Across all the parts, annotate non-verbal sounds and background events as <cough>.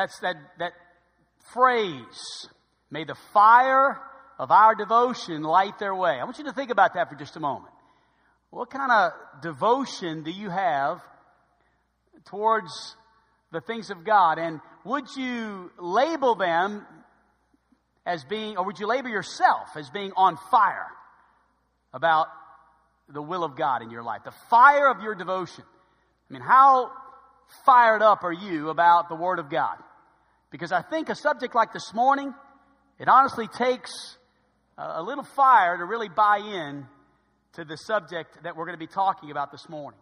That's that, that phrase, may the fire of our devotion light their way. I want you to think about that for just a moment. What kind of devotion do you have towards the things of God? And would you label them as being, or would you label yourself as being on fire about the will of God in your life? The fire of your devotion. I mean, how fired up are you about the Word of God? Because I think a subject like this morning, it honestly takes a little fire to really buy in to the subject that we're going to be talking about this morning.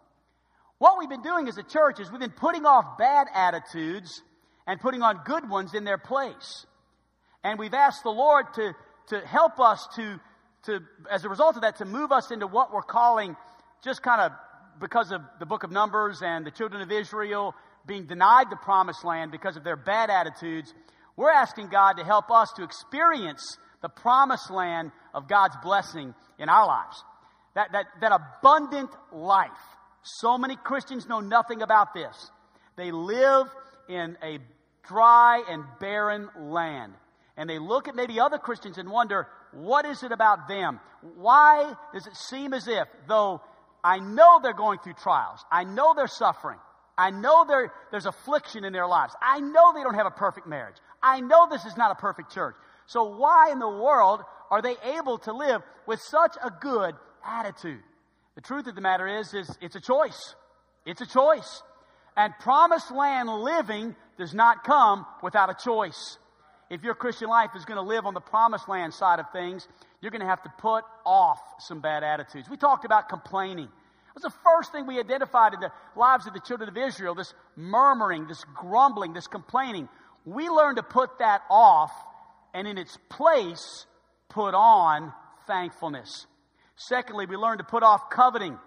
What we've been doing as a church is we've been putting off bad attitudes and putting on good ones in their place. And we've asked the Lord to, to help us to, to, as a result of that, to move us into what we're calling just kind of because of the book of Numbers and the children of Israel being denied the promised land because of their bad attitudes. We're asking God to help us to experience the promised land of God's blessing in our lives. That, that, that abundant life. So many Christians know nothing about this. They live in a dry and barren land. And they look at maybe other Christians and wonder, what is it about them? Why does it seem as if, though I know they're going through trials, I know they're suffering, I know there, there's affliction in their lives, I know they don't have a perfect marriage, I know this is not a perfect church. So, why in the world are they able to live with such a good attitude. The truth of the matter is, is it's a choice. It's a choice. And promised land living does not come without a choice. If your Christian life is going to live on the promised land side of things, you're going to have to put off some bad attitudes. We talked about complaining. It was the first thing we identified in the lives of the children of Israel this murmuring, this grumbling, this complaining. We learned to put that off and in its place put on thankfulness. Secondly, we learn to put off coveting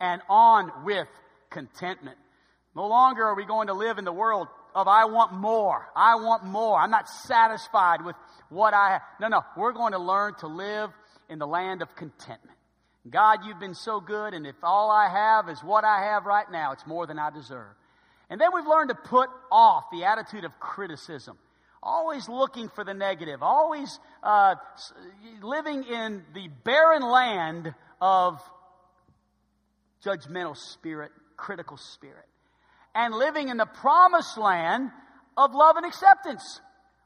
and on with contentment. No longer are we going to live in the world of I want more. I want more. I'm not satisfied with what I have. No, no. We're going to learn to live in the land of contentment. God, you've been so good, and if all I have is what I have right now, it's more than I deserve. And then we've learned to put off the attitude of criticism always looking for the negative, always uh, living in the barren land of judgmental spirit, critical spirit, and living in the promised land of love and acceptance.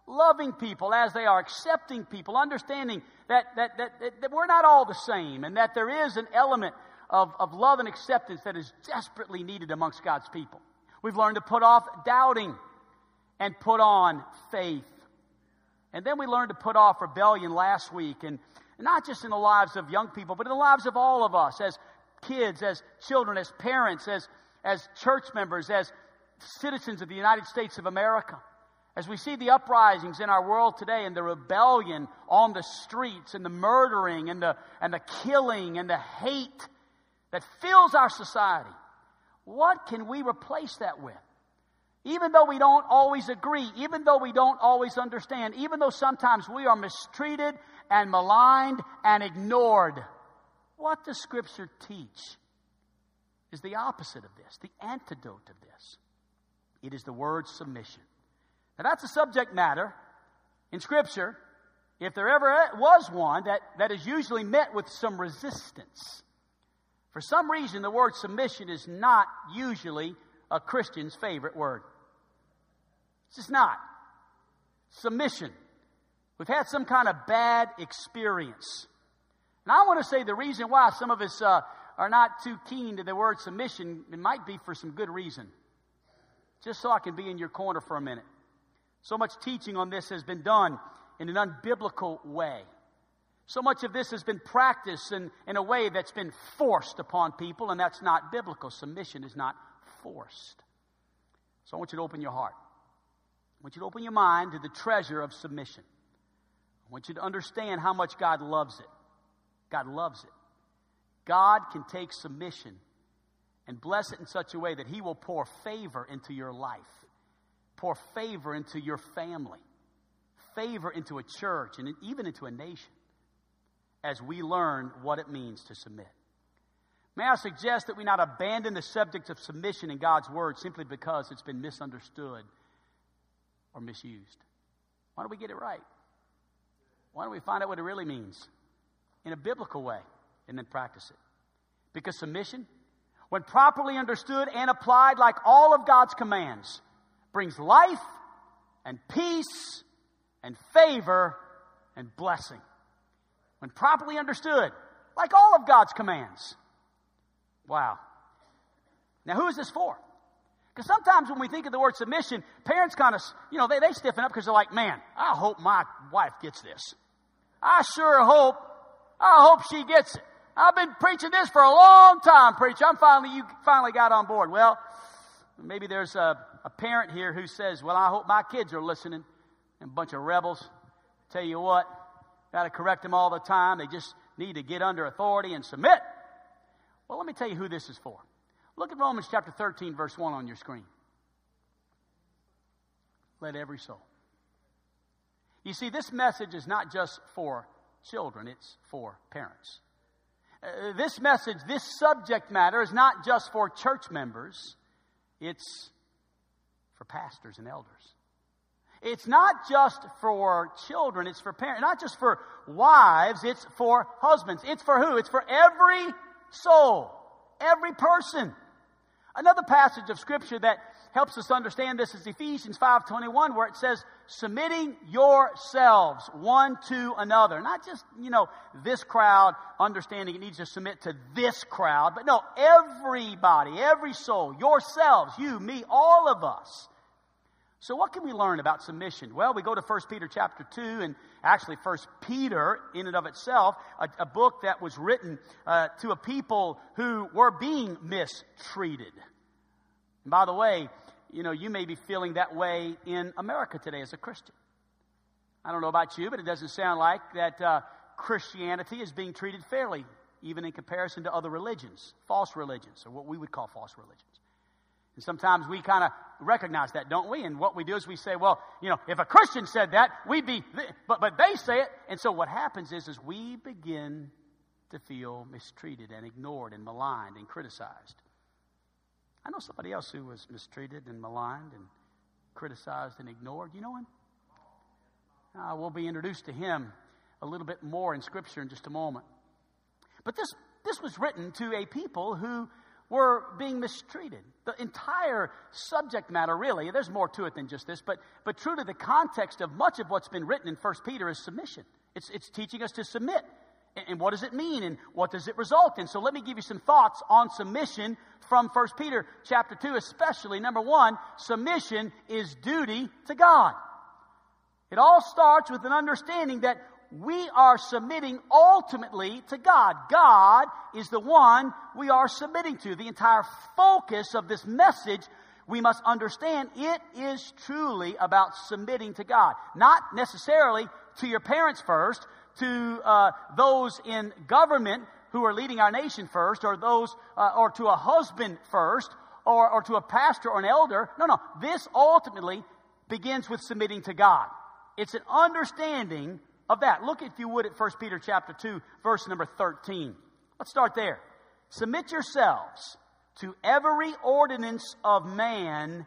Loving people as they are, accepting people, understanding that, that, that, that, we're not all the same, and that there is an element of, of love and acceptance that is desperately needed amongst God's people. We've learned to put off doubting and put on faith. And then we learned to put off rebellion last week, and not just in the lives of young people, but in the lives of all of us as kids, as children, as parents, as, as church members, as citizens of the United States of America. As we see the uprisings in our world today and the rebellion on the streets and the murdering and the, and the killing and the hate that fills our society, what can we replace that with? Even though we don't always agree, even though we don't always understand, even though sometimes we are mistreated and maligned and ignored, what does Scripture teach is the opposite of this, the antidote of this. It is the word submission. Now, that's a subject matter in Scripture, if there ever was one, that, that is usually met with some resistance. For some reason, the word submission is not usually a Christian's favorite word. It's just not. Submission. We've had some kind of bad experience. And I want to say the reason why some of us uh, are not too keen to the word submission, it might be for some good reason. Just so I can be in your corner for a minute. So much teaching on this has been done in an unbiblical way. So much of this has been practiced in, in a way that's been forced upon people, and that's not biblical. Submission is not forced. So I want you to open your heart. I want you to open your mind to the treasure of submission. I want you to understand how much God loves it. God loves it. God can take submission and bless it in such a way that He will pour favor into your life, pour favor into your family, favor into a church, and even into a nation as we learn what it means to submit. May I suggest that we not abandon the subject of submission in God's Word simply because it's been misunderstood or misused? Why don't we get it right? Why don't we find out what it really means in a biblical way and then practice it? Because submission, when properly understood and applied like all of God's commands, brings life and peace and favor and blessing. When properly understood, like all of God's commands. Wow. Now, who is this for? Because sometimes when we think of the word submission, parents kind of, you know, they, they stiffen up because they're like, man, I hope my wife gets this. I sure hope, I hope she gets it. I've been preaching this for a long time, preacher. I'm finally, you finally got on board. Well, maybe there's a, a parent here who says, well, I hope my kids are listening. And a bunch of rebels. Tell you what, got to correct them all the time. They just need to get under authority and submit. Well, let me tell you who this is for. Look at Romans chapter 13, verse 1 on your screen. Let every soul. You see, this message is not just for children, it's for parents. Uh, this message, this subject matter is not just for church members, it's for pastors and elders. It's not just for children, it's for parents, not just for wives, it's for husbands. It's for who? It's for every soul, every person. Another passage of scripture that helps us understand this is Ephesians 5:21 where it says submitting yourselves one to another. Not just, you know, this crowd understanding it needs to submit to this crowd, but no, everybody, every soul, yourselves, you, me, all of us. So what can we learn about submission? Well, we go to 1 Peter chapter 2 and actually 1 Peter in and of itself, a, a book that was written uh, to a people who were being mistreated. And by the way, you know, you may be feeling that way in America today as a Christian. I don't know about you, but it doesn't sound like that uh, Christianity is being treated fairly, even in comparison to other religions, false religions, or what we would call false religions. And sometimes we kind of recognize that, don't we? And what we do is we say, well, you know, if a Christian said that, we'd be, but, but they say it. And so what happens is, is we begin to feel mistreated and ignored and maligned and criticized. I know somebody else who was mistreated and maligned and criticized and ignored. You know him? Uh, we'll be introduced to him a little bit more in Scripture in just a moment. But this, this was written to a people who were being mistreated. The entire subject matter, really, there's more to it than just this, but, but true to the context of much of what's been written in 1 Peter is submission. It's, it's teaching us to submit. And, what does it mean? And what does it result in? So let me give you some thoughts on submission from 1 Peter chapter 2, especially. Number one, submission is duty to God. It all starts with an understanding that we are submitting ultimately to God. God is the one we are submitting to. The entire focus of this message, we must understand it is truly about submitting to God. Not necessarily to your parents first, to uh, those in government who are leading our nation first, or those, uh, or to a husband first, or, or to a pastor or an elder. No, no. This ultimately begins with submitting to God. It's an understanding of that. Look, if you would, at 1 Peter chapter 2, verse number 13. Let's start there. Submit yourselves to every ordinance of man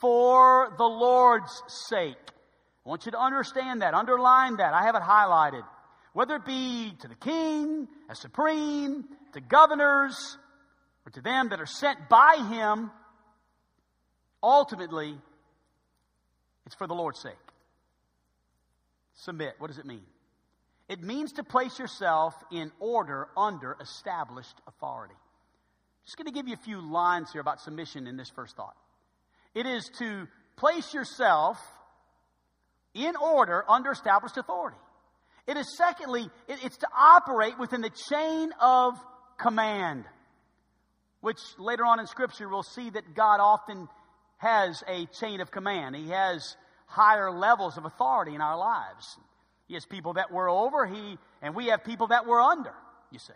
for the Lord's sake. I want you to understand that, underline that. I have it highlighted. Whether it be to the king, as supreme, to governors, or to them that are sent by him, ultimately, it's for the Lord's sake. Submit. What does it mean? It means to place yourself in order under established authority. Just going to give you a few lines here about submission in this first thought. It is to place yourself in order under established authority. It is secondly, it's to operate within the chain of command, which later on in Scripture we'll see that God often has a chain of command. He has higher levels of authority in our lives. He has people that we're over, he, and we have people that we're under, you see.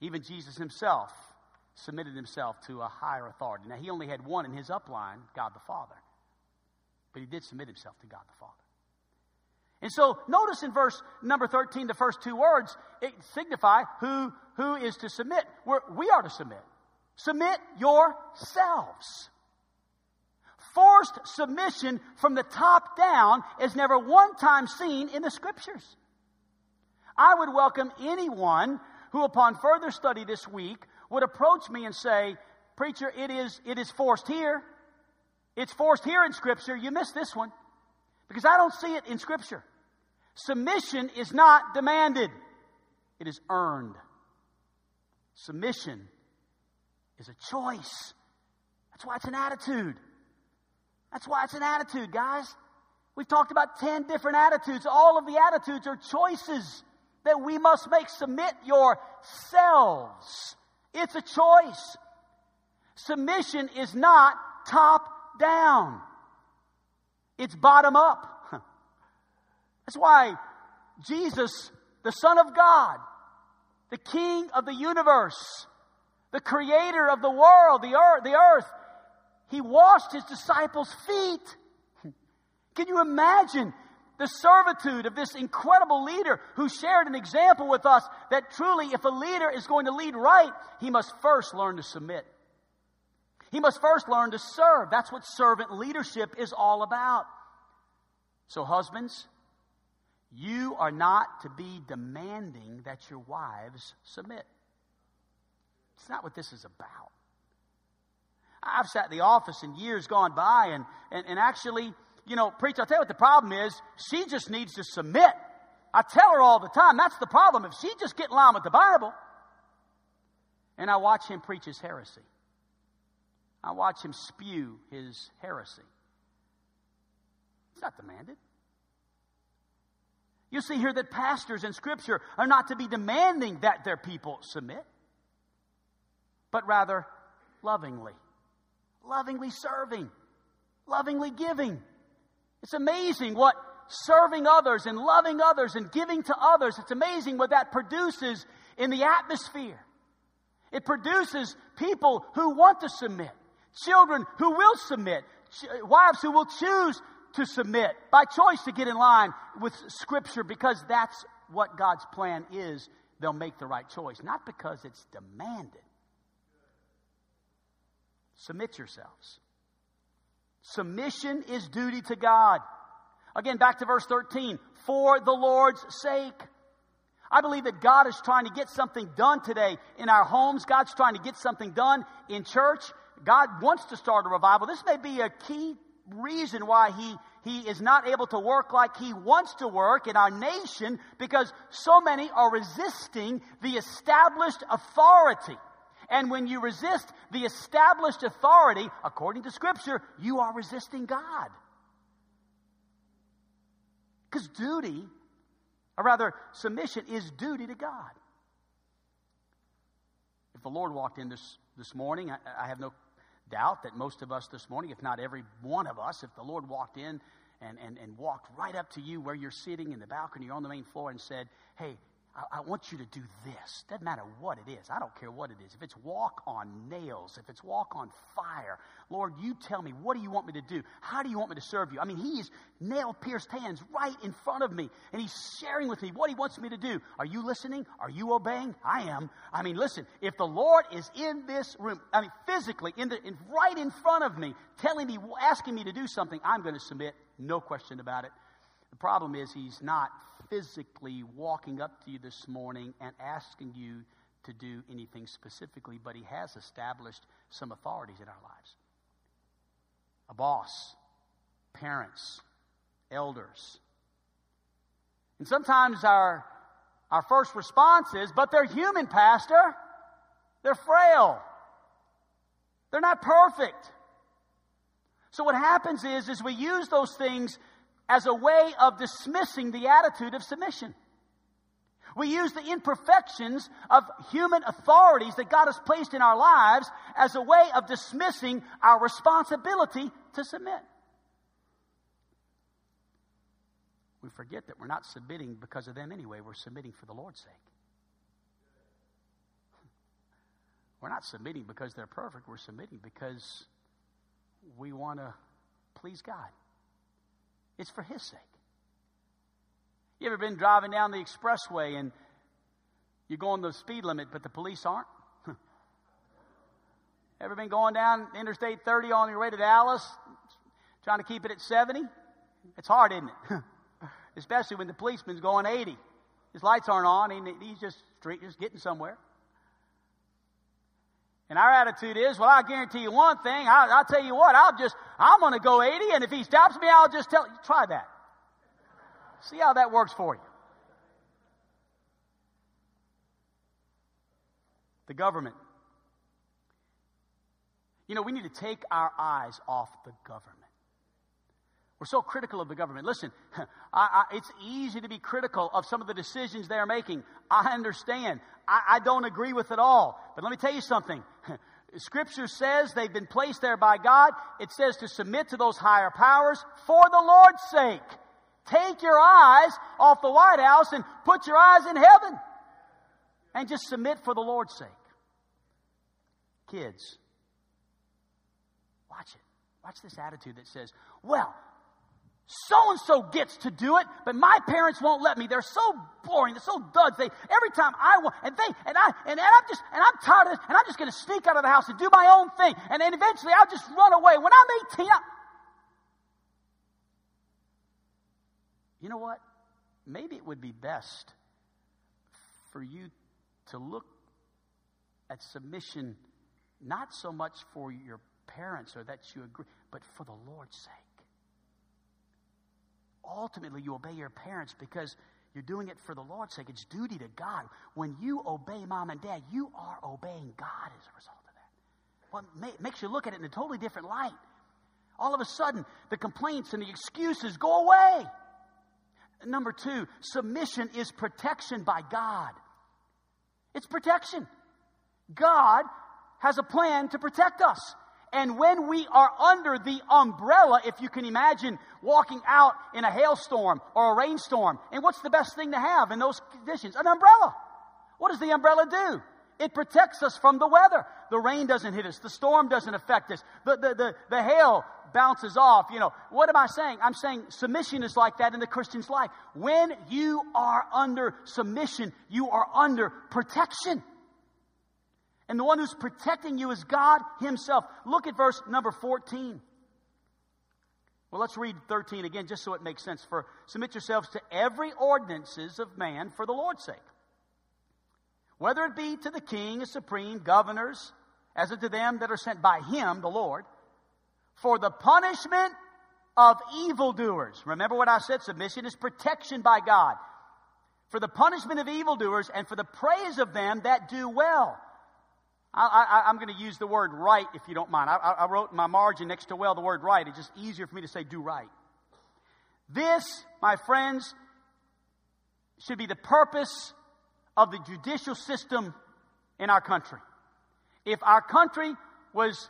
Even Jesus himself submitted himself to a higher authority. Now, he only had one in his upline, God the Father. But he did submit himself to God the Father. And so notice in verse number 13, the first two words, it signify who, who is to submit. We're, we are to submit. Submit yourselves Forced submission from the top down is never one time seen in the scriptures. I would welcome anyone who, upon further study this week, would approach me and say, Preacher, it is, it is forced here. It's forced here in Scripture. You missed this one. Because I don't see it in Scripture. Submission is not demanded, it is earned. Submission is a choice. That's why it's an attitude. That's why it's an attitude, guys. We've talked about 10 different attitudes. All of the attitudes are choices that we must make. Submit yourselves. It's a choice. Submission is not top down. It's bottom up. That's why Jesus, the Son of God, the King of the universe, the creator of the world, the earth, the earth, he washed his disciples' feet. <laughs> Can you imagine the servitude of this incredible leader who shared an example with us that truly, if a leader is going to lead right, he must first learn to submit. He must first learn to serve. That's what servant leadership is all about. So, husbands, you are not to be demanding that your wives submit. It's not what this is about. I've sat in the office in years gone by and, and, and actually, you know, preach, I'll tell you what the problem is. She just needs to submit. I tell her all the time, that's the problem. If she just get in line with the Bible, and I watch him preach his heresy. I watch him spew his heresy. It's not demanded. You see here that pastors in Scripture are not to be demanding that their people submit, but rather lovingly, lovingly serving, lovingly giving. It's amazing what serving others and loving others and giving to others, it's amazing what that produces in the atmosphere. It produces people who want to submit, children who will submit, wives who will choose to submit by choice to get in line with Scripture because that's what God's plan is. They'll make the right choice, not because it's demanded. Submit yourselves. Submission is duty to God. Again, back to verse 13. For the Lord's sake. I believe that God is trying to get something done today in our homes. God's trying to get something done in church. God wants to start a revival. This may be a key reason why he, he is not able to work like he wants to work in our nation because so many are resisting the established authority. And when you resist the established authority, according to Scripture, you are resisting God. Because duty, or rather, submission is duty to God. If the Lord walked in this, this morning, I, I have no doubt that most of us this morning, if not every one of us, if the Lord walked in and, and, and walked right up to you where you're sitting in the balcony or on the main floor and said, Hey, I, I want you to do this. Doesn't matter what it is. I don't care what it is. If it's walk on nails, if it's walk on fire, Lord, you tell me, what do you want me to do? How do you want me to serve you? I mean, He's nail pierced hands right in front of me, and He's sharing with me what He wants me to do. Are you listening? Are you obeying? I am. I mean, listen, if the Lord is in this room, I mean, physically, in the, in, right in front of me, telling me, asking me to do something, I'm going to submit. No question about it. The problem is, He's not physically walking up to you this morning and asking you to do anything specifically, but He has established some authorities in our lives a boss, parents, elders. And sometimes our, our first response is, but they're human, Pastor. They're frail. They're not perfect. So what happens is, is we use those things as a way of dismissing the attitude of submission. We use the imperfections of human authorities that God has placed in our lives as a way of dismissing our responsibility to submit. We forget that we're not submitting because of them anyway, we're submitting for the Lord's sake. We're not submitting because they're perfect, we're submitting because we want to please God. It's for His sake. You ever been driving down the expressway and you're going the speed limit, but the police aren't? <laughs> ever been going down Interstate 30 on your way to Dallas? Trying to keep it at 70? It's hard, isn't it? <laughs> Especially when the policeman's going 80. His lights aren't on, he's just, just getting somewhere. And our attitude is, well, I guarantee you one thing. I, will tell you what, I'll just, I'm going to go 80, and if he stops me, I'll just tell, you. try that. See how that works for you. The government. You know, we need to take our eyes off the government. We're so critical of the government. Listen, <laughs> I, I, it's easy to be critical of some of the decisions they're making. I understand. I, I don't agree with it all. But let me tell you something. Scripture says they've been placed there by God. It says to submit to those higher powers for the Lord's sake. Take your eyes off the White House and put your eyes in heaven. And just submit for the Lord's sake. Kids, watch it. Watch this attitude that says, well, so and so gets to do it, but my parents won't let me. They're so boring. They're so duds. They every time I want, and they and I and, and I'm just and I'm tired of this, and I'm just going to sneak out of the house and do my own thing, and then eventually I'll just run away. When I'm 18, I, you know what? Maybe it would be best for you to look at submission not so much for your parents or that you agree, but for the Lord's sake ultimately you obey your parents because you're doing it for the Lord's sake. It's duty to God. When you obey mom and dad, you are obeying God as a result of that. Well, it makes you look at it in a totally different light. All of a sudden, the complaints and the excuses go away. Number two, submission is protection by God. It's protection. God has a plan to protect us. And when we are under the umbrella, if you can imagine walking out in a hailstorm or a rainstorm, and what's the best thing to have in those conditions? An umbrella. What does the umbrella do? It protects us from the weather. The rain doesn't hit us. The storm doesn't affect us. The, the, the, the hail bounces off. You know, what am I saying? I'm saying submission is like that in the Christian's life. When you are under submission, you are under protection. And the one who's protecting you is God Himself. Look at verse number 14. Well, let's read 13 again just so it makes sense. For submit yourselves to every ordinances of man for the Lord's sake. Whether it be to the king as supreme, governors, as unto them that are sent by him, the Lord, for the punishment of evildoers. Remember what I said? Submission is protection by God. For the punishment of evildoers and for the praise of them that do well. I, am going to use the word right if you don't mind. I, I, wrote in my margin next to well the word right. It's just easier for me to say do right. This, my friends, should be the purpose of the judicial system in our country. If our country was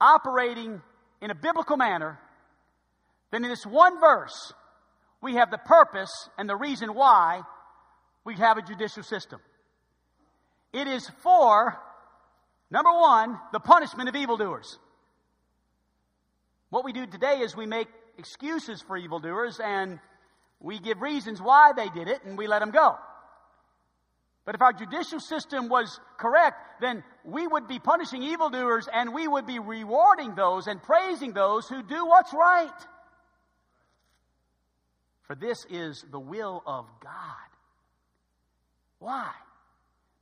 operating in a biblical manner, then in this one verse, we have the purpose and the reason why we have a judicial system. It is for, number one, the punishment of evildoers. What we do today is we make excuses for evildoers and we give reasons why they did it and we let them go. But if our judicial system was correct, then we would be punishing evildoers and we would be rewarding those and praising those who do what's right. For this is the will of God. Why?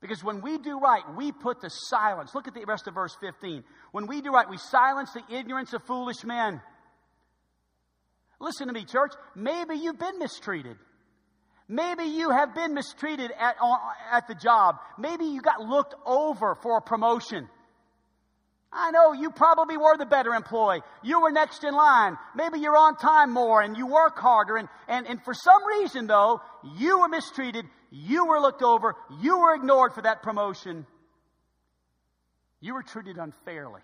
Because when we do right, we put to silence. Look at the rest of verse 15. When we do right, we silence the ignorance of foolish men. Listen to me, church. Maybe you've been mistreated. Maybe you have been mistreated at, at the job. Maybe you got looked over for a promotion. I know you probably were the better employee. You were next in line. Maybe you're on time more and you work harder. And, and, and for some reason, though, you were mistreated. You were looked over. You were ignored for that promotion. You were treated unfairly.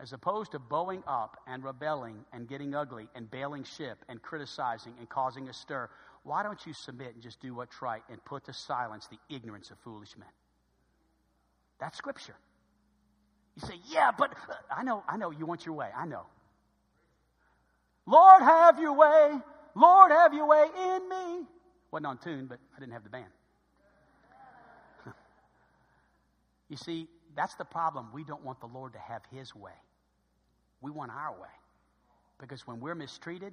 As opposed to bowing up and rebelling and getting ugly and bailing ship and criticizing and causing a stir, why don't you submit and just do what's right and put to silence the ignorance of foolish men? That's Scripture. You say, yeah, but uh, I know, I know you want your way. I know. Lord, have your way. Lord, have your way in me. Wasn't on tune, but I didn't have the band. <laughs> you see, that's the problem. We don't want the Lord to have his way. We want our way. Because when we're mistreated,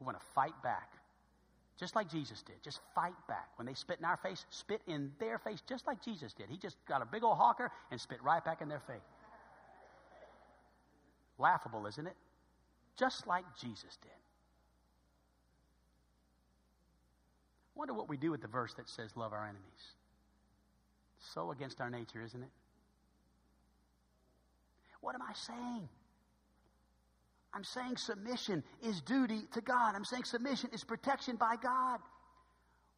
we want to fight back. Just like Jesus did. Just fight back. When they spit in our face, spit in their face just like Jesus did. He just got a big old hawker and spit right back in their face. Laughable, isn't it? Just like Jesus did. Wonder what we do with the verse that says, Love our enemies. So against our nature, isn't it? What am I saying? I'm saying submission is duty to God. I'm saying submission is protection by God.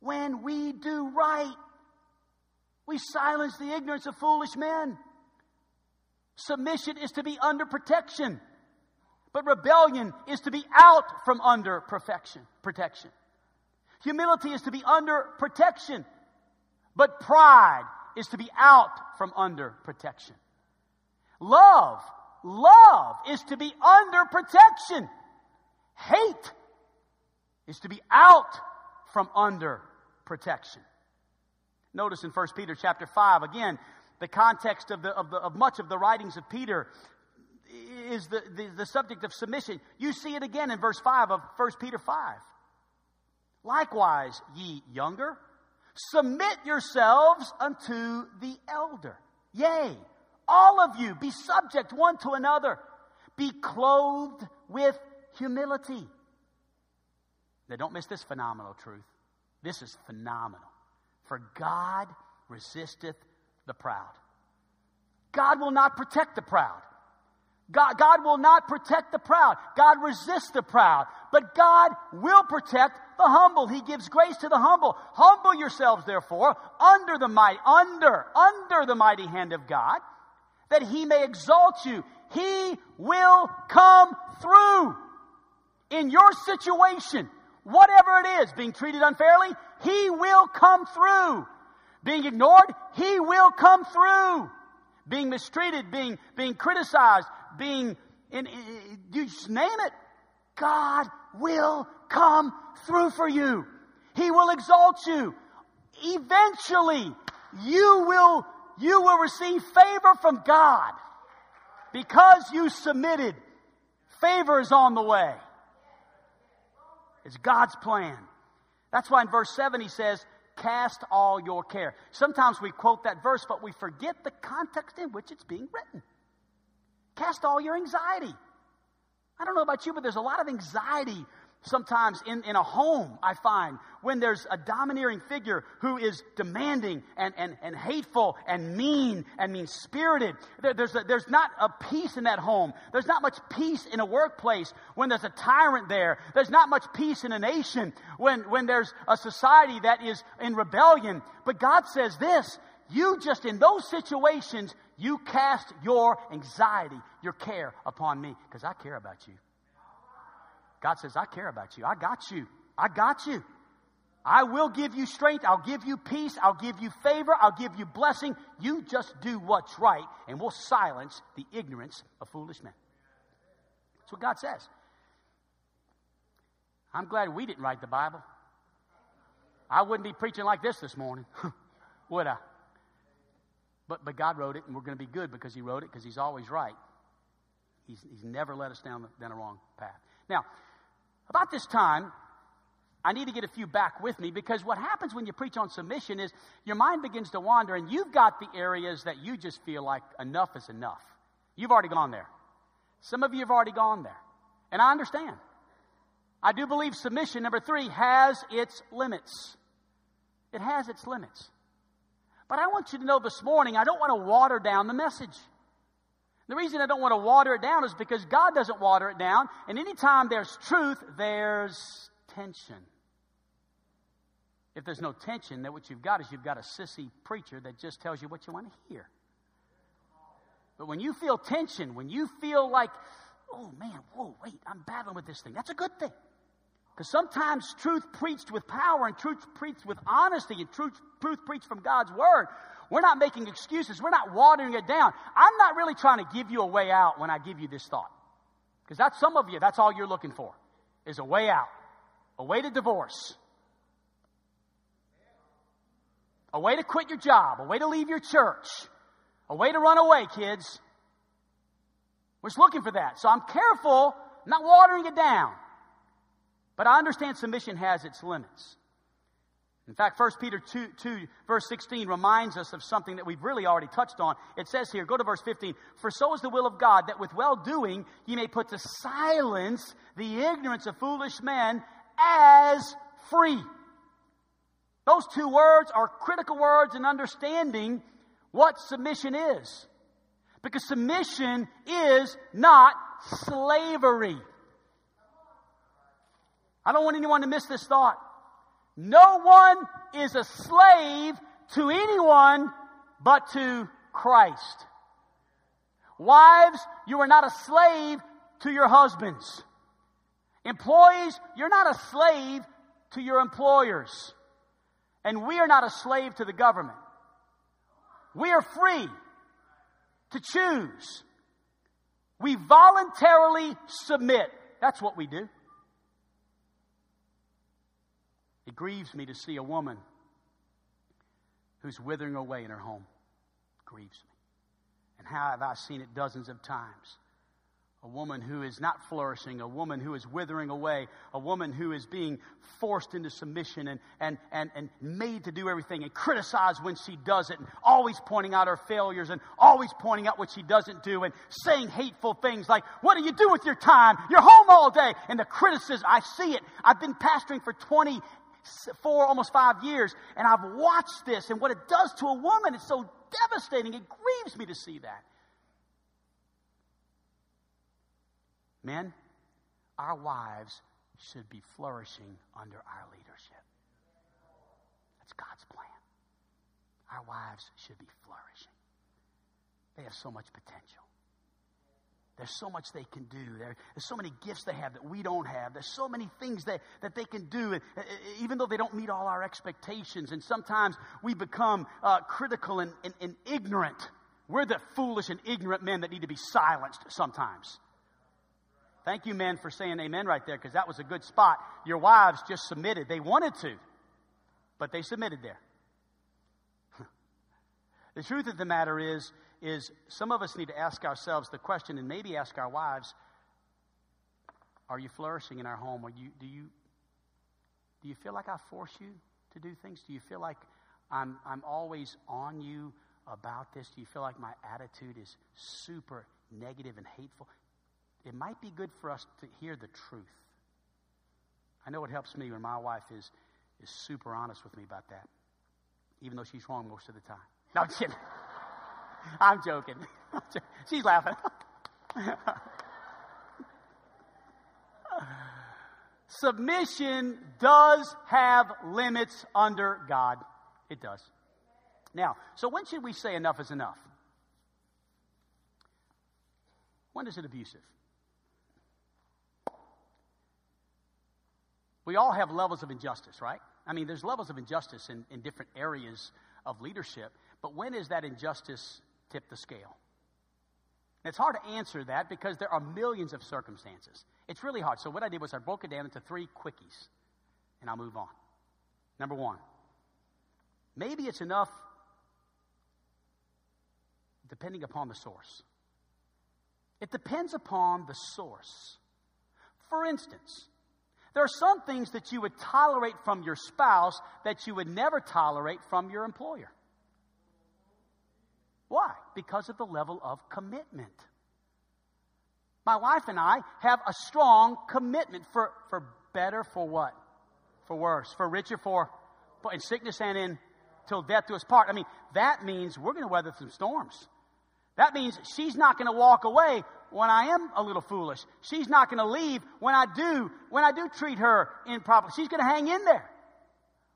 When we do right, we silence the ignorance of foolish men. Submission is to be under protection, but rebellion is to be out from under perfection, protection. Humility is to be under protection, but pride is to be out from under protection. Love, love is to be under protection. Hate is to be out from under protection. Notice in 1 Peter chapter 5, again, the context of, the, of, the, of much of the writings of Peter is the, the, the subject of submission. You see it again in verse 5 of 1 Peter 5. Likewise, ye younger, submit yourselves unto the elder. Yea, all of you be subject one to another. Be clothed with humility. Now, don't miss this phenomenal truth. This is phenomenal. For God resisteth the proud. God will not protect the proud. God, God will not protect the proud. God resists the proud. But God will protect the humble. He gives grace to the humble. Humble yourselves, therefore, under the mighty, under, under the mighty hand of God, that he may exalt you. He will come through in your situation. Whatever it is, being treated unfairly, he will come through. Being ignored, he will come through. Being mistreated, being, being criticized, being, in, in, you just name it. God will come through for you. He will exalt you. Eventually, you will, you will receive favor from God because you submitted. Favor is on the way. It's God's plan. That's why in verse 7 he says, Cast all your care. Sometimes we quote that verse, but we forget the context in which it's being written. Cast all your anxiety. I don't know about you, but there's a lot of anxiety sometimes in, in a home, I find, when there's a domineering figure who is demanding and, and, and hateful and mean and mean spirited. There, there's, there's not a peace in that home. There's not much peace in a workplace when there's a tyrant there. There's not much peace in a nation when, when there's a society that is in rebellion. But God says this you just in those situations, you cast your anxiety, your care upon me because I care about you. God says, I care about you. I got you. I got you. I will give you strength. I'll give you peace. I'll give you favor. I'll give you blessing. You just do what's right, and we'll silence the ignorance of foolish men. That's what God says. I'm glad we didn't write the Bible. I wouldn't be preaching like this this morning, <laughs> would I? But, but God wrote it, and we're going to be good because He wrote it, because He's always right. He's, he's never led us down, the, down a wrong path. Now, about this time, I need to get a few back with me because what happens when you preach on submission is your mind begins to wander, and you've got the areas that you just feel like enough is enough. You've already gone there. Some of you have already gone there. And I understand. I do believe submission, number three, has its limits. It has its limits. But I want you to know this morning, I don't want to water down the message. The reason I don't want to water it down is because God doesn't water it down. And anytime there's truth, there's tension. If there's no tension, then what you've got is you've got a sissy preacher that just tells you what you want to hear. But when you feel tension, when you feel like, oh man, whoa, wait, I'm battling with this thing, that's a good thing. Because sometimes truth preached with power and truth preached with honesty and truth, truth preached from God's word, we're not making excuses. We're not watering it down. I'm not really trying to give you a way out when I give you this thought. Because that's some of you, that's all you're looking for, is a way out, a way to divorce, a way to quit your job, a way to leave your church, a way to run away, kids. We're just looking for that. So I'm careful, not watering it down. But I understand submission has its limits. In fact, 1 Peter 2, 2, verse 16 reminds us of something that we've really already touched on. It says here, go to verse 15, For so is the will of God, that with well doing ye may put to silence the ignorance of foolish men as free. Those two words are critical words in understanding what submission is. Because submission is not slavery. I don't want anyone to miss this thought. No one is a slave to anyone but to Christ. Wives, you are not a slave to your husbands. Employees, you're not a slave to your employers. And we are not a slave to the government. We are free to choose. We voluntarily submit. That's what we do. It grieves me to see a woman who's withering away in her home. It grieves me. And how have I seen it dozens of times? A woman who is not flourishing, a woman who is withering away, a woman who is being forced into submission and, and, and, and made to do everything and criticized when she does it, and always pointing out her failures and always pointing out what she doesn't do and saying hateful things like, What do you do with your time? You're home all day. And the criticism, I see it. I've been pastoring for 20 four, almost five years, and I've watched this and what it does to a woman. It's so devastating. It grieves me to see that. Men, our wives should be flourishing under our leadership. That's God's plan. Our wives should be flourishing. They have so much potential. There's so much they can do. There, there's so many gifts they have that we don't have. There's so many things that, that they can do, uh, uh, even though they don't meet all our expectations. And sometimes we become uh, critical and, and, and ignorant. We're the foolish and ignorant men that need to be silenced sometimes. Thank you, men, for saying amen right there, because that was a good spot. Your wives just submitted. They wanted to, but they submitted there. <laughs> the truth of the matter is, is some of us need to ask ourselves the question and maybe ask our wives are you flourishing in our home? Are you do you do you feel like i force you to do things? Do you feel like i'm i'm always on you about this? Do you feel like my attitude is super negative and hateful? It might be good for us to hear the truth. I know it helps me when my wife is is super honest with me about that even though she's wrong most of the time. No i'm kidding <laughs> I'm joking. <laughs> She's laughing. <laughs> Submission does have limits under God. It does. Now, so when should we say enough is enough? When is it abusive? We all have levels of injustice, right? I mean, there's levels of injustice in, in different areas of leadership, but when is that injustice tip the scale? And it's hard to answer that because there are millions of circumstances. It's really hard. So, what I did was I broke it down into three quickies, and I'll move on. Number one, maybe it's enough depending upon the source. It depends upon the source. For instance, there are some things that you would tolerate from your spouse that you would never tolerate from your employer. Why? Because of the level of commitment. My wife and I have a strong commitment for, for better, for what? For worse, for richer, for, for in sickness and in till death do us part. I mean, that means we're going to weather some storms. That means she's not going to walk away when I am a little foolish. She's not going to leave when I do, when I do treat her improperly. She's going to hang in there.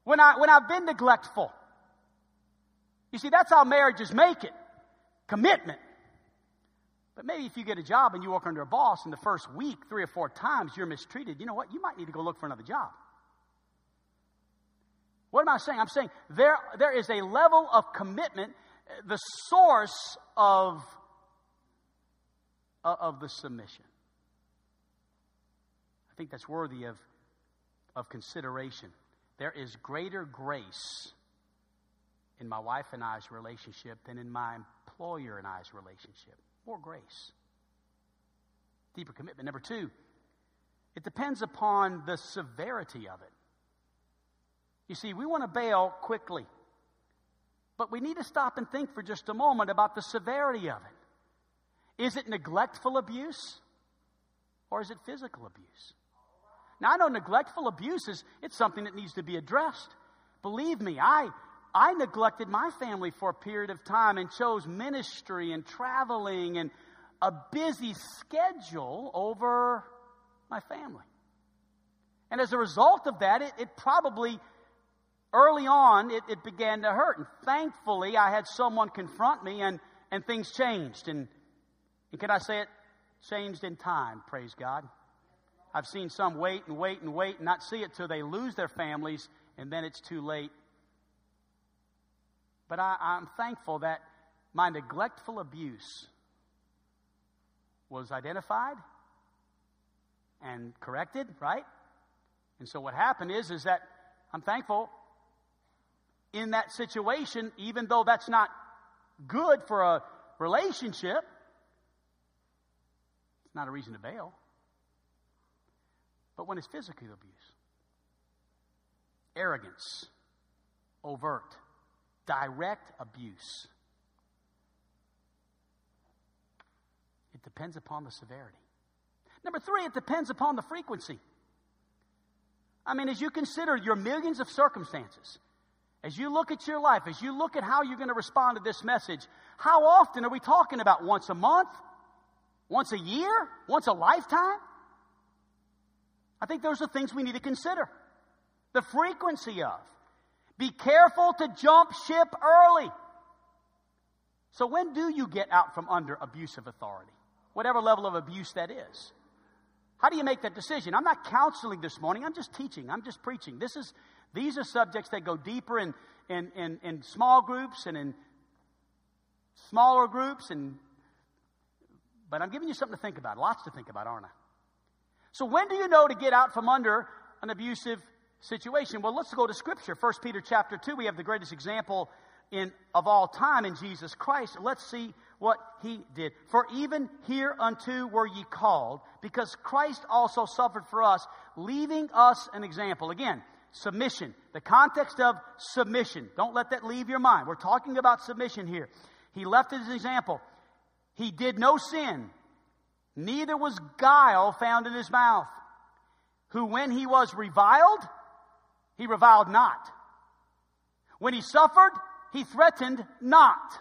When I, when I've been neglectful. You see, that's how marriages make it commitment. But maybe if you get a job and you work under a boss and the first week, three or four times, you're mistreated, you know what? You might need to go look for another job. What am I saying? I'm saying there, there is a level of commitment, the source of, uh, of the submission. I think that's worthy of, of consideration. There is greater grace in my wife and I's relationship than in my employer and I's relationship. More grace. deeper commitment. Number two, it depends upon the severity of it. You see, we want to bail quickly, but we need to stop and think for just a moment about the severity of it. Is it neglectful abuse or is it physical abuse? Now, I know neglectful abuse is it's something that needs to be addressed. Believe me, I I neglected my family for a period of time and chose ministry and traveling and a busy schedule over my family. And as a result of that, it, it probably, early on, it, it, began to hurt. And thankfully, I had someone confront me and, and things changed. And, and can I say it? Changed in time, praise God. I've seen some wait and wait and wait and not see it till they lose their families, and then it's too late. But I, I'm thankful that my neglectful abuse was identified and corrected, right? And so what happened is is that I'm thankful in that situation, even though that's not good for a relationship, it's not a reason to bail. But when it's physical abuse, arrogance, overt, direct abuse, it depends upon the severity. Number three, it depends upon the frequency. I mean, as you consider your millions of circumstances, as you look at your life, as you look at how you're going to respond to this message, how often are we talking about once a month? Once a year? Once a lifetime? I think those are things we need to consider. The frequency of. Be careful to jump ship early. So, when do you get out from under abusive authority? Whatever level of abuse that is. How do you make that decision? I'm not counseling this morning. I'm just teaching. I'm just preaching. This is, these are subjects that go deeper in, in, in, in small groups and in smaller groups. And, but I'm giving you something to think about. Lots to think about, aren't I? So when do you know to get out from under an abusive situation? Well, let's go to Scripture. 1 Peter chapter 2, we have the greatest example in, of all time in Jesus Christ. Let's see what he did. For even hereunto were ye called, because Christ also suffered for us, leaving us an example. Again, submission. The context of submission. Don't let that leave your mind. We're talking about submission here. He left as an example. He did no sin, neither was guile found in his mouth. Who, when he was reviled, he reviled not. When he suffered, he threatened not,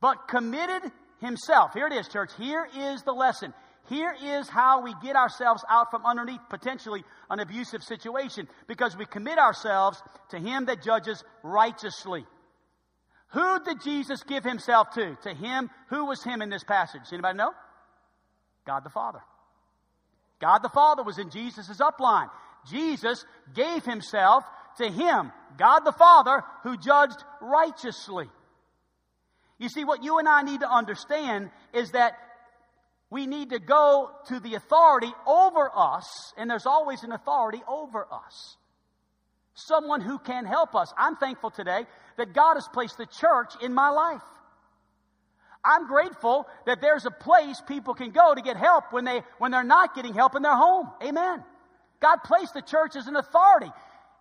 but committed himself. Here it is, church. Here is the lesson. Here is how we get ourselves out from underneath potentially an abusive situation because we commit ourselves to him that judges righteously. Who did Jesus give himself to? To him. Who was him in this passage? Anybody know? God the Father. God the Father was in Jesus' upline. Jesus gave himself to him, God the Father, who judged righteously. You see, what you and I need to understand is that we need to go to the authority over us, and there's always an authority over us. Someone who can help us. I'm thankful today that God has placed the church in my life. I'm grateful that there's a place people can go to get help when they when they're not getting help in their home. Amen. God placed the church as an authority.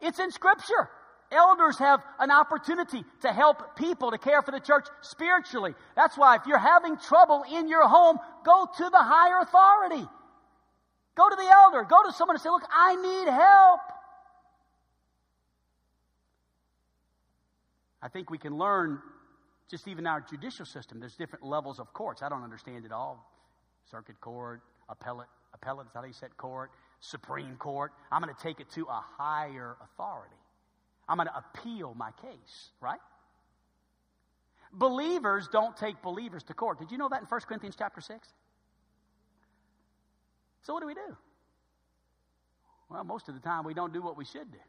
It's in scripture. Elders have an opportunity to help people to care for the church spiritually. That's why if you're having trouble in your home, go to the higher authority. Go to the elder. Go to someone and say, look, I need help. I think we can learn just even our judicial system. There's different levels of courts. I don't understand it all. Circuit court, appellate, appellate, is how you set court, Supreme Court. I'm going to take it to a higher authority. I'm going to appeal my case, right? Believers don't take believers to court. Did you know that in 1 Corinthians chapter 6? So what do we do? Well, most of the time we don't do what we should do.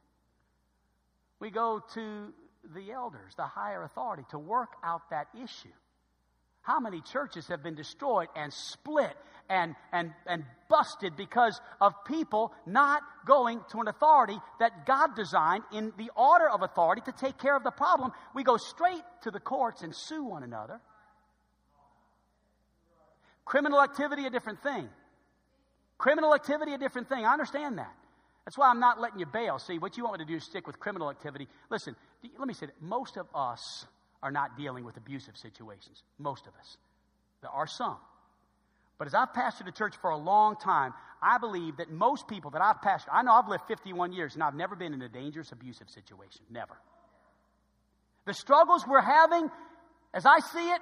We go to the elders, the higher authority, to work out that issue. How many churches have been destroyed and split and, and, and busted because of people not going to an authority that God designed in the order of authority to take care of the problem? We go straight to the courts and sue one another. Criminal activity, a different thing. Criminal activity, a different thing. I understand that. That's why I'm not letting you bail. See, what you want me to do is stick with criminal activity. Listen, let me say that most of us are not dealing with abusive situations. Most of us. There are some. But as I've pastored a church for a long time, I believe that most people that I've pastored, I know I've lived 51 years and I've never been in a dangerous abusive situation. Never. The struggles we're having, as I see it,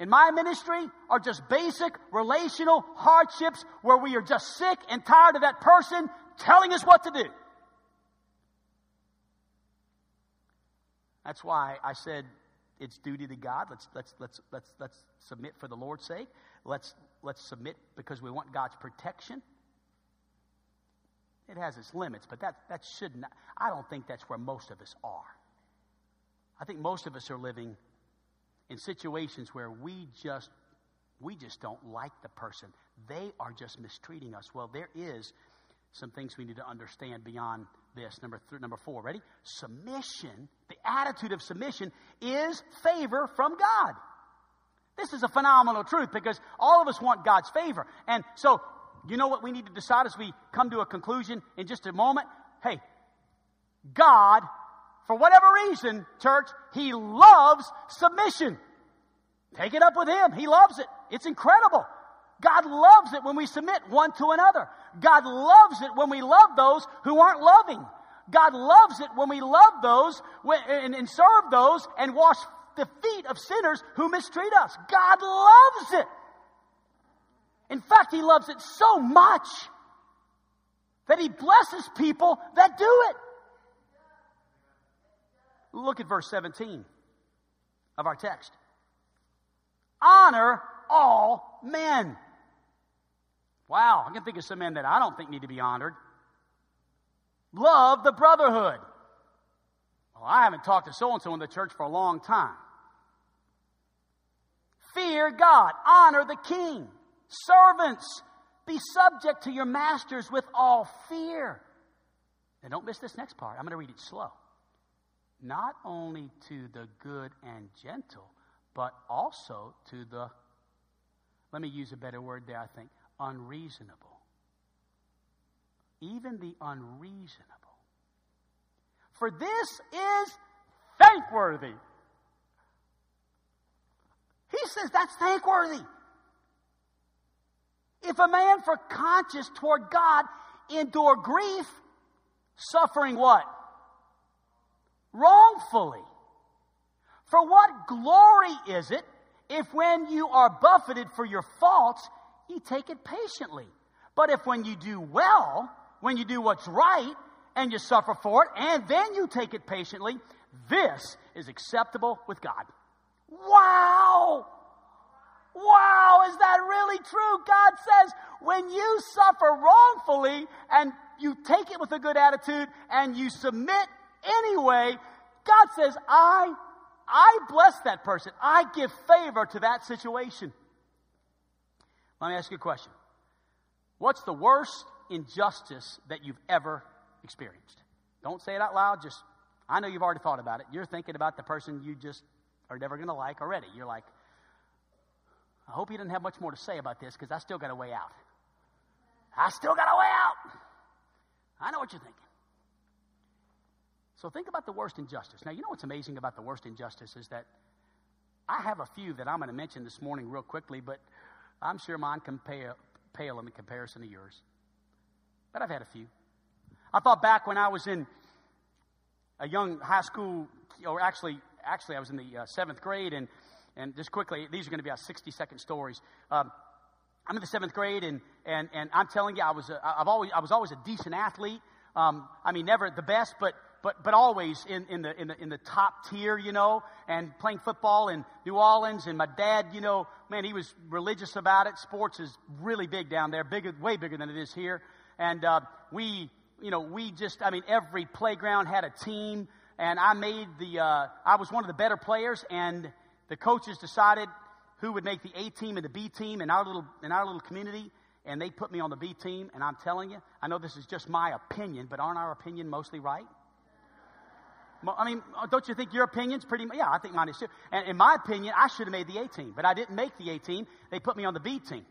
in my ministry are just basic relational hardships where we are just sick and tired of that person telling us what to do. That's why I said it's duty to God. Let's, let's, let's, let's, let's submit for the Lord's sake. Let's, let's submit because we want God's protection. It has its limits, but that, that should not, I don't think that's where most of us are. I think most of us are living in situations where we just we just don't like the person. They are just mistreating us. Well, there is some things we need to understand beyond this. Number three, number four, ready? Submission, the attitude of submission is favor from God. This is a phenomenal truth because all of us want God's favor. And so, you know what we need to decide as we come to a conclusion in just a moment? Hey, God, for whatever reason, church, He loves submission. Take it up with Him. He loves it. It's incredible. God loves it when we submit one to another. God loves it when we love those who aren't loving. God loves it when we love those and, serve those and wash the feet of sinners who mistreat us. God loves it. In fact, He loves it so much that He blesses people that do it. Look at verse 17 of our text. Honor all men. Wow, I can think of some men that I don't think need to be honored. Love the brotherhood. Well, I haven't talked to so and so in the church for a long time. Fear God. Honor the king. Servants, be subject to your masters with all fear. Now, don't miss this next part. I'm going to read it slow. Not only to the good and gentle, but also to the, let me use a better word there, I think, unreasonable. Even the unreasonable. For this is thankworthy. He says that's thankworthy. If a man for conscience toward God endure grief, suffering what? Wrongfully. For what glory is it if when you are buffeted for your faults, you take it patiently? But if when you do well, when you do what's right, and you suffer for it, and then you take it patiently, this is acceptable with God. Wow! Wow, is that really true? God says when you suffer wrongfully and you take it with a good attitude and you submit anyway, God says, I, I bless that person. I give favor to that situation. Let me ask you a question. What's the worst injustice that you've ever experienced? Don't say it out loud. Just, I know you've already thought about it. You're thinking about the person you just are never going to like already. You're like, I hope he doesn't have much more to say about this because I still got a way out. I still got a way out. I know what you're thinking. So think about the worst injustice. Now, you know what's amazing about the worst injustice is that I have a few that I'm going to mention this morning real quickly, but I'm sure mine can pale, pale in comparison to yours. But I've had a few. I thought back when I was in a young high school, or actually, actually I was in the uh, seventh grade, and and just quickly, these are going to be our 60 second stories. Um, I'm in the seventh grade, and, and, and I'm telling you, I was, a, I've always, I was always a decent athlete. Um, I mean, never the best, but, but, but always in, in, the, in, the, in the top tier, you know, and playing football in New Orleans. And my dad, you know, man, he was religious about it. Sports is really big down there, bigger, way bigger than it is here. And uh, we, you know, we just, I mean, every playground had a team. And I made the, uh, I was one of the better players. And the coaches decided who would make the A team and the B team in our little in our little community, and they put me on the B team. And I'm telling you, I know this is just my opinion, but aren't our opinion mostly right? I mean, uh, don't you think your opinion's pretty? Yeah, I think mine is too. And in my opinion, I should have made the A team, but I didn't make the A team. They put me on the B team.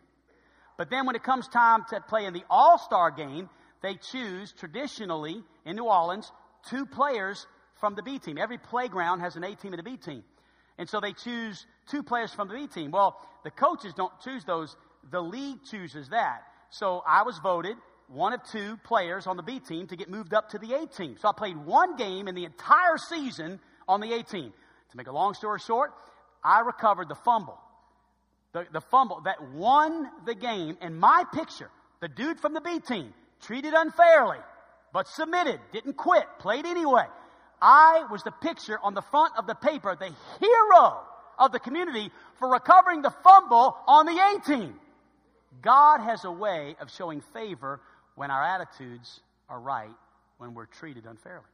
But then when it comes time to play in the All Star game, they choose traditionally in New Orleans two players from the B team. Every playground has an A team and a B team. And so they choose two players from the B team. Well, the coaches don't choose those, the league chooses that. So I was voted one of two players on the B team to get moved up to the A team. So I played one game in the entire season on the A team. To make a long story short, I recovered the fumble. The, the fumble that won the game in my picture. The dude from the B team treated unfairly, but submitted, didn't quit, played anyway. I was the picture on the front of the paper, the hero of the community for recovering the fumble on the A team. God has a way of showing favor when our attitudes are right, when we're treated unfairly.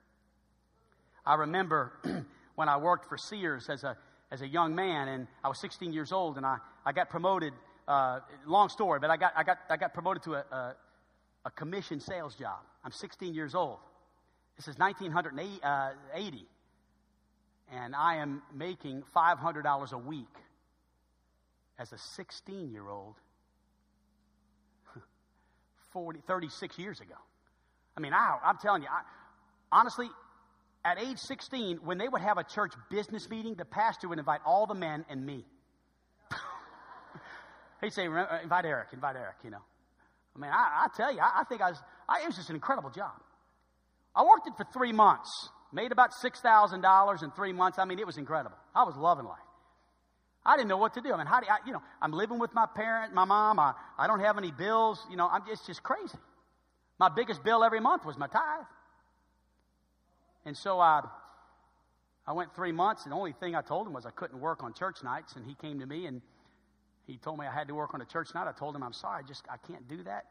I remember <clears throat> when I worked for Sears as a, as a young man, and I was 16 years old, and I, I got promoted. Uh, long story, but I got, I got, I got promoted to a, a, a commission sales job. I'm 16 years old. This is 1980, uh, and I am making $500 a week as a 16 year old 40, 36 years ago. I mean, I, I'm telling you, I, honestly, at age 16, when they would have a church business meeting, the pastor would invite all the men and me. <laughs> He'd say, uh, invite Eric, invite Eric, you know. I mean, I, I tell you, I, I think I was, I, it was just an incredible job. I worked it for three months, made about $6,000 in three months. I mean, it was incredible. I was loving life. I didn't know what to do. I mean, how do I, you know, I'm living with my parent, my mom. I, I don't have any bills. You know, I'm, it's just crazy. My biggest bill every month was my tithe. And so I, I went three months, and the only thing I told him was I couldn't work on church nights. And he came to me and he told me I had to work on a church night. I told him, I'm sorry, I just I can't do that.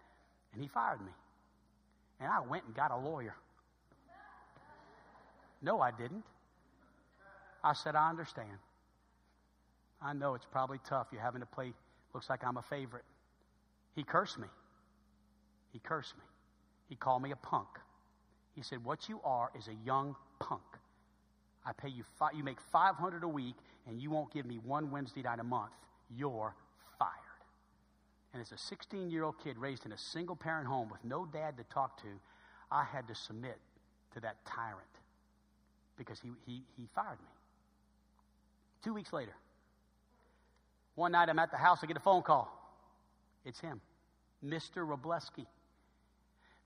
And he fired me. And I went and got a lawyer. No, I didn't. I said, I understand. I know it's probably tough. You're having to play, looks like I'm a favorite. He cursed me. He cursed me. He called me a punk. He said, What you are is a young punk. I pay you, five, you make 500 a week, and you won't give me one Wednesday night a month. You're fired. And as a 16 year old kid raised in a single parent home with no dad to talk to, I had to submit to that tyrant because he, he, he fired me. Two weeks later, one night I'm at the house, I get a phone call. It's him, Mr. Robleski.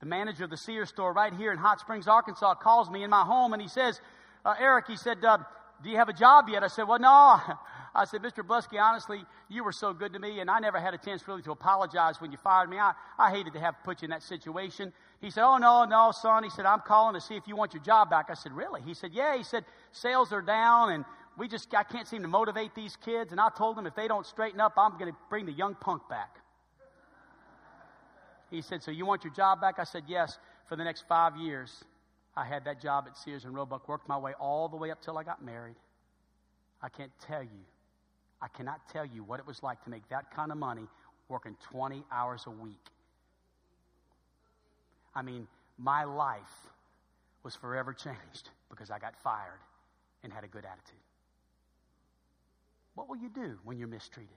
The manager of the Sears store right here in Hot Springs, Arkansas, calls me in my home and he says, uh, Eric, he said, uh, do you have a job yet? I said, well, no. <laughs> I said, Mr. Blusky, honestly, you were so good to me, and I never had a chance really to apologize when you fired me. I, I hated to have put you in that situation. He said, oh, no, no, son. He said, I'm calling to see if you want your job back. I said, really? He said, yeah. He said, sales are down, and we just, I can't seem to motivate these kids. And I told them if they don't straighten up, I'm going to bring the young punk back. He said, So you want your job back? I said, Yes. For the next five years, I had that job at Sears and Roebuck, worked my way all the way up till I got married. I can't tell you, I cannot tell you what it was like to make that kind of money working 20 hours a week. I mean, my life was forever <laughs> changed because I got fired and had a good attitude. What will you do when you're mistreated?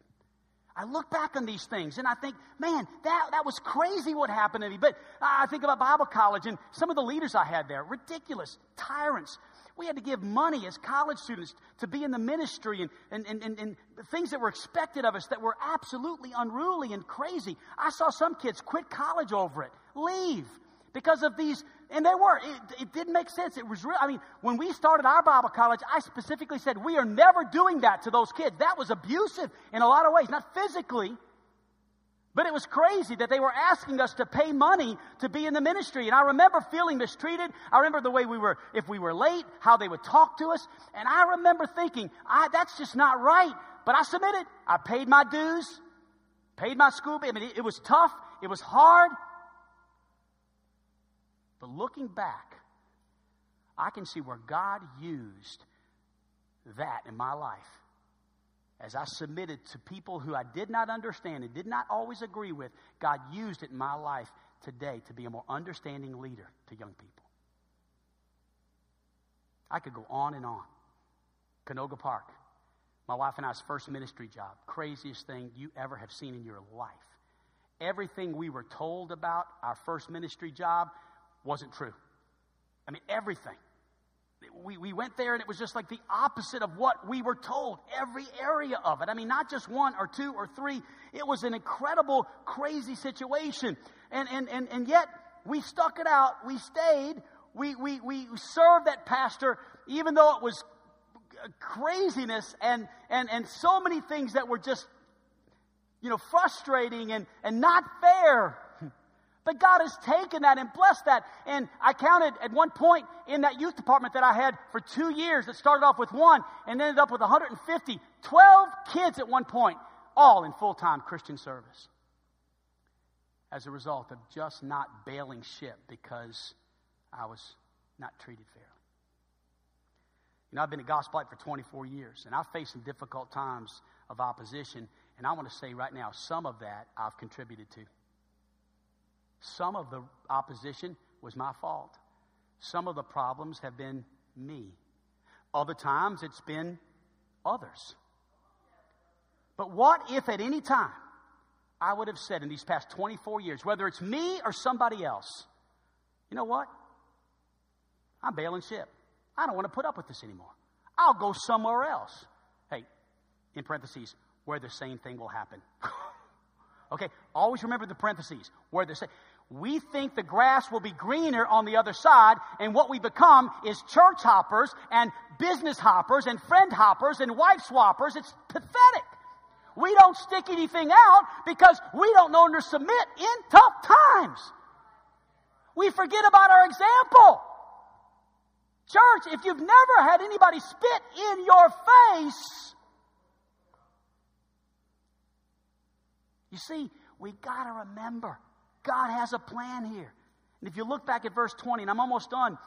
I look back on these things and I think, man, that, that was crazy what happened to me. But I think about Bible college and some of the leaders I had there, ridiculous, tyrants. We had to give money as college students to be in the ministry and, and, and, and, and things that were expected of us that were absolutely unruly and crazy. I saw some kids quit college over it, leave because of these and they were. It, it, didn't make sense. It was real. I mean, when we started our Bible college, I specifically said, we are never doing that to those kids. That was abusive in a lot of ways, not physically, but it was crazy that they were asking us to pay money to be in the ministry. And I remember feeling mistreated. I remember the way we were, if we were late, how they would talk to us. And I remember thinking, I, that's just not right. But I submitted. I paid my dues, paid my school. I mean, it, it was tough. It was hard. But looking back, I can see where God used that in my life as I submitted to people who I did not understand and did not always agree with. God used it in my life today to be a more understanding leader to young people. I could go on and on. Canoga Park, my wife and I's first ministry job, craziest thing you ever have seen in your life. everything we were told about our first ministry job wasn't true. I mean, everything. We, we went there and it was just like the opposite of what we were told, every area of it. I mean, not just one or two or three. It was an incredible, crazy situation. And, and, and, and yet, we stuck it out. We stayed. We, we, we served that pastor, even though it was craziness and, and, and so many things that were just, you know, frustrating and, and not fair. But God has taken that and blessed that. And I counted at one point in that youth department that I had for two years, that started off with one and ended up with 150, 12 kids at one point, all in full time Christian service. As a result of just not bailing ship because I was not treated fairly. You know, I've been a gospel for 24 years, and I've faced some difficult times of opposition. And I want to say right now, some of that I've contributed to. Some of the opposition was my fault. Some of the problems have been me. Other times it's been others. But what if at any time I would have said in these past 24 years, whether it's me or somebody else, you know what? I'm bailing ship. I don't want to put up with this anymore. I'll go somewhere else. Hey, in parentheses, where the same thing will happen. <laughs> okay, always remember the parentheses, where the same. We think the grass will be greener on the other side, and what we become is church hoppers and business hoppers and friend hoppers and wife swappers. It's pathetic. We don't stick anything out because we don't know to submit in tough times. We forget about our example. Church, if you've never had anybody spit in your face, you see, we got to remember God has a plan here. And if you look back at verse 20, and I'm almost done,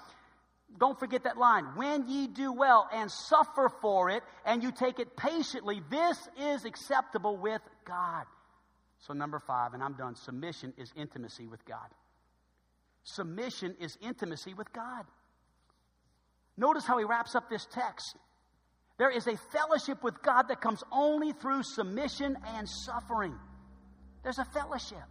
don't forget that line. When ye do well and suffer for it, and you take it patiently, this is acceptable with God. So, number five, and I'm done submission is intimacy with God. Submission is intimacy with God. Notice how he wraps up this text. There is a fellowship with God that comes only through submission and suffering. There's a fellowship.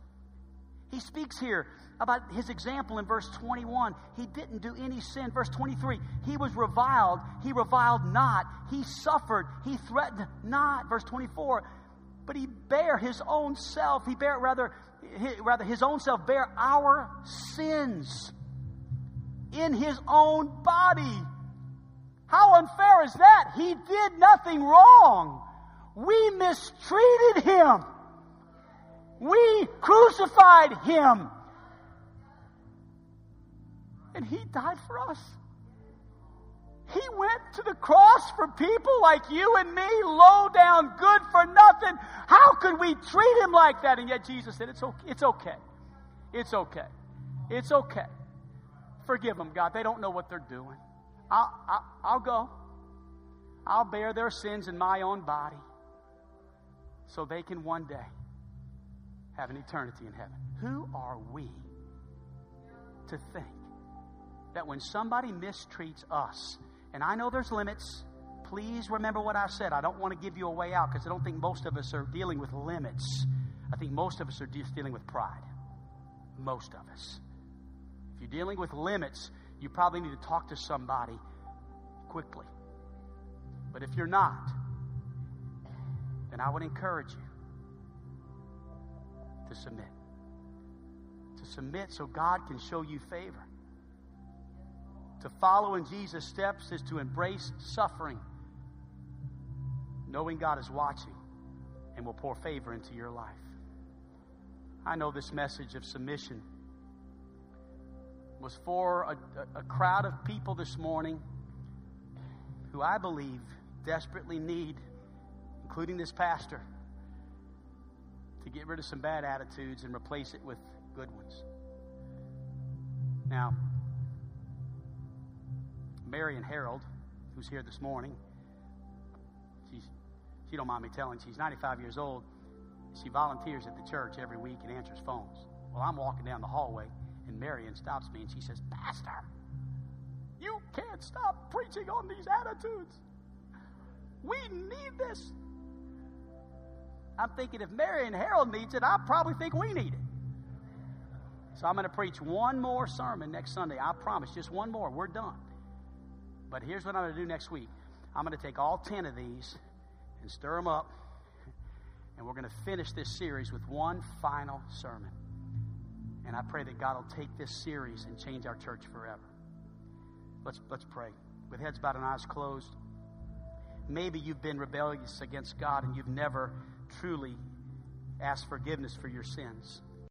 He speaks here about his example in verse 21. He didn't do any sin. Verse 23, he was reviled. He reviled not. He suffered. He threatened not. Verse 24, but he bare his own self. He bare, rather, rather his own self bare our sins in his own body. How unfair is that? He did nothing wrong. We mistreated him. We crucified him. And he died for us. He went to the cross for people like you and me, low down, good for nothing. How could we treat him like that? And yet Jesus said, It's okay. It's okay. It's okay. It's okay. Forgive them, God. They don't know what they're doing. I'll, I'll, I'll go. I'll bear their sins in my own body so they can one day have an eternity in heaven. Who are we to think that when somebody mistreats us, and I know there's limits, please remember what I said. I don't want to give you a way out because I don't think most of us are dealing with limits. I think most of us are just dealing with pride. Most of us. If you're dealing with limits, you probably need to talk to somebody quickly. But if you're not, then I would encourage you to submit. To submit so God can show you favor. To follow in Jesus' steps is to embrace suffering, knowing God is watching and will pour favor into your life. I know this message of submission was for a, a, crowd of people this morning who I believe desperately need, including this pastor, to get rid of some bad attitudes and replace it with good ones. Now, Marion Harold, who's here this morning, she's, she don't mind me telling, she's 95 years old. She volunteers at the church every week and answers phones. Well, I'm walking down the hallway, and Marion stops me and she says, Pastor, you can't stop preaching on these attitudes. We need this. I'm thinking if Marion Harold needs it, I probably think we need it. So I'm going to preach one more sermon next Sunday. I promise, just one more. We're done. But here's what I'm going to do next week. I'm going to take all 10 of these and stir them up, and we're going to finish this series with one final sermon. And I pray that God will take this series and change our church forever. Let's, let's pray. With heads bowed and eyes closed. Maybe you've been rebellious against God and you've never truly ask forgiveness for your sins.